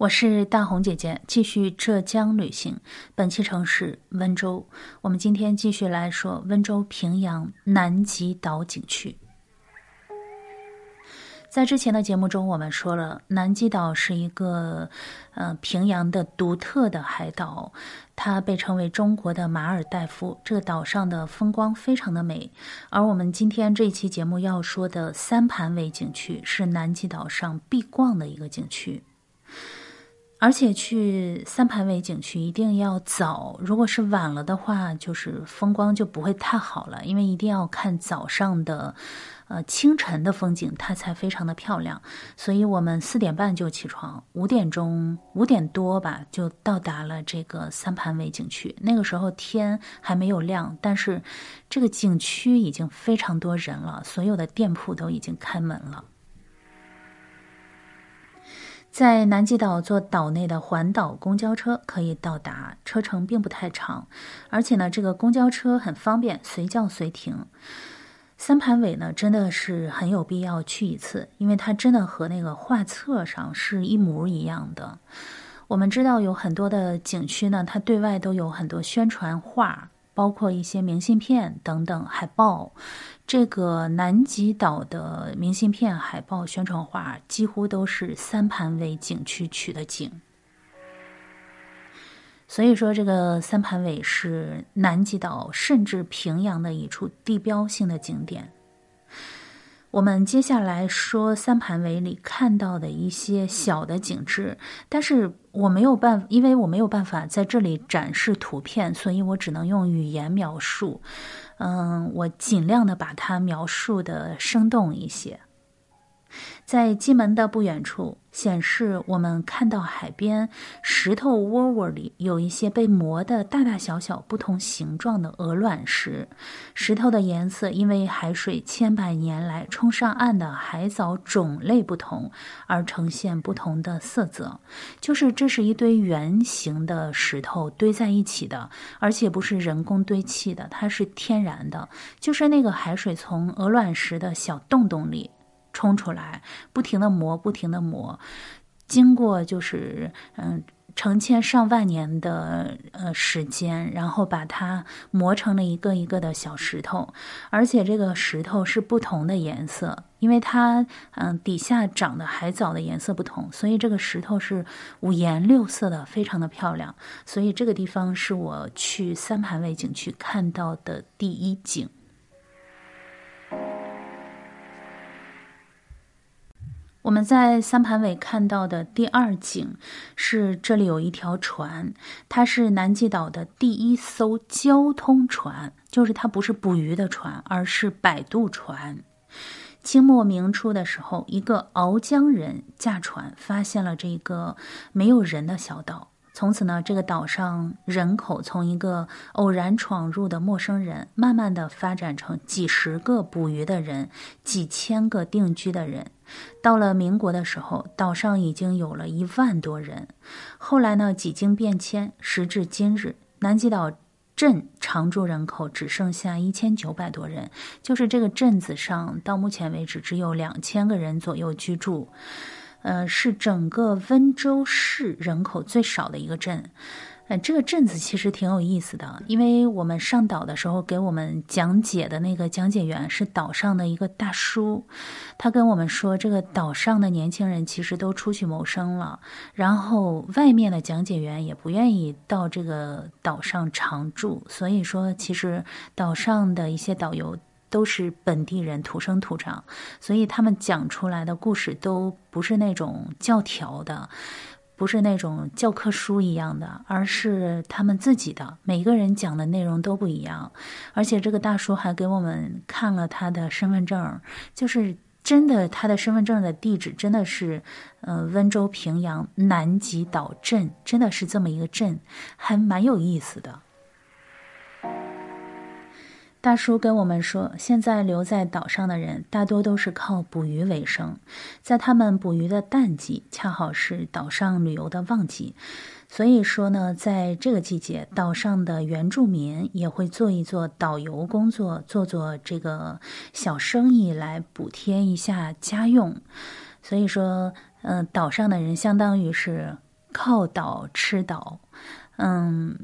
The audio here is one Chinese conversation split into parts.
我是大红姐姐，继续浙江旅行。本期城市温州，我们今天继续来说温州平阳南极岛景区。在之前的节目中，我们说了南极岛是一个呃平阳的独特的海岛，它被称为中国的马尔代夫。这个岛上的风光非常的美，而我们今天这一期节目要说的三盘尾景区是南极岛上必逛的一个景区。而且去三盘尾景区一定要早，如果是晚了的话，就是风光就不会太好了。因为一定要看早上的，呃清晨的风景，它才非常的漂亮。所以我们四点半就起床，五点钟五点多吧就到达了这个三盘尾景区。那个时候天还没有亮，但是这个景区已经非常多人了，所有的店铺都已经开门了。在南极岛坐岛内的环岛公交车可以到达，车程并不太长，而且呢，这个公交车很方便，随叫随停。三盘尾呢，真的是很有必要去一次，因为它真的和那个画册上是一模一样的。我们知道有很多的景区呢，它对外都有很多宣传画。包括一些明信片等等海报，这个南极岛的明信片、海报、宣传画几乎都是三盘尾景区取的景。所以说，这个三盘尾是南极岛甚至平阳的一处地标性的景点。我们接下来说三盘尾里看到的一些小的景致，但是我没有办，因为我没有办法在这里展示图片，所以我只能用语言描述。嗯，我尽量的把它描述的生动一些。在进门的不远处，显示我们看到海边石头窝窝里有一些被磨的大大小小、不同形状的鹅卵石。石头的颜色因为海水千百年来冲上岸的海藻种类不同而呈现不同的色泽。就是这是一堆圆形的石头堆在一起的，而且不是人工堆砌的，它是天然的。就是那个海水从鹅卵石的小洞洞里。冲出来，不停的磨，不停的磨，经过就是嗯成千上万年的呃时间，然后把它磨成了一个一个的小石头，而且这个石头是不同的颜色，因为它嗯底下长的海藻的颜色不同，所以这个石头是五颜六色的，非常的漂亮。所以这个地方是我去三盘尾景区看到的第一景。我们在三盘尾看到的第二景是，这里有一条船，它是南极岛的第一艘交通船，就是它不是捕鱼的船，而是摆渡船。清末明初的时候，一个鳌江人驾船发现了这个没有人的小岛。从此呢，这个岛上人口从一个偶然闯入的陌生人，慢慢的发展成几十个捕鱼的人，几千个定居的人。到了民国的时候，岛上已经有了一万多人。后来呢，几经变迁，时至今日，南极岛镇常住人口只剩下一千九百多人，就是这个镇子上到目前为止只有两千个人左右居住。呃，是整个温州市人口最少的一个镇。呃，这个镇子其实挺有意思的，因为我们上岛的时候给我们讲解的那个讲解员是岛上的一个大叔，他跟我们说，这个岛上的年轻人其实都出去谋生了，然后外面的讲解员也不愿意到这个岛上常住，所以说其实岛上的一些导游。都是本地人土生土长，所以他们讲出来的故事都不是那种教条的，不是那种教科书一样的，而是他们自己的。每个人讲的内容都不一样，而且这个大叔还给我们看了他的身份证，就是真的，他的身份证的地址真的是，呃，温州平阳南极岛镇，真的是这么一个镇，还蛮有意思的。大叔跟我们说，现在留在岛上的人大多都是靠捕鱼为生，在他们捕鱼的淡季，恰好是岛上旅游的旺季，所以说呢，在这个季节，岛上的原住民也会做一做导游工作，做做这个小生意来补贴一下家用。所以说，嗯，岛上的人相当于是靠岛吃岛。嗯，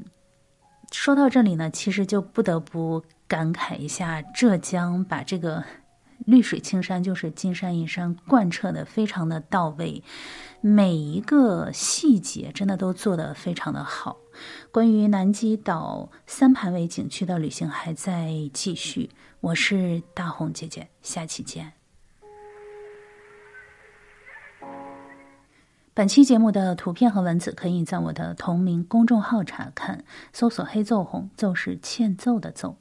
说到这里呢，其实就不得不感慨一下，浙江把这个绿水青山，就是金山银山贯彻的非常的到位，每一个细节真的都做得非常的好。关于南极岛三盘尾景区的旅行还在继续，我是大红姐姐，下期见。本期节目的图片和文字可以在我的同名公众号查看，搜索“黑奏红”，奏是欠揍的奏。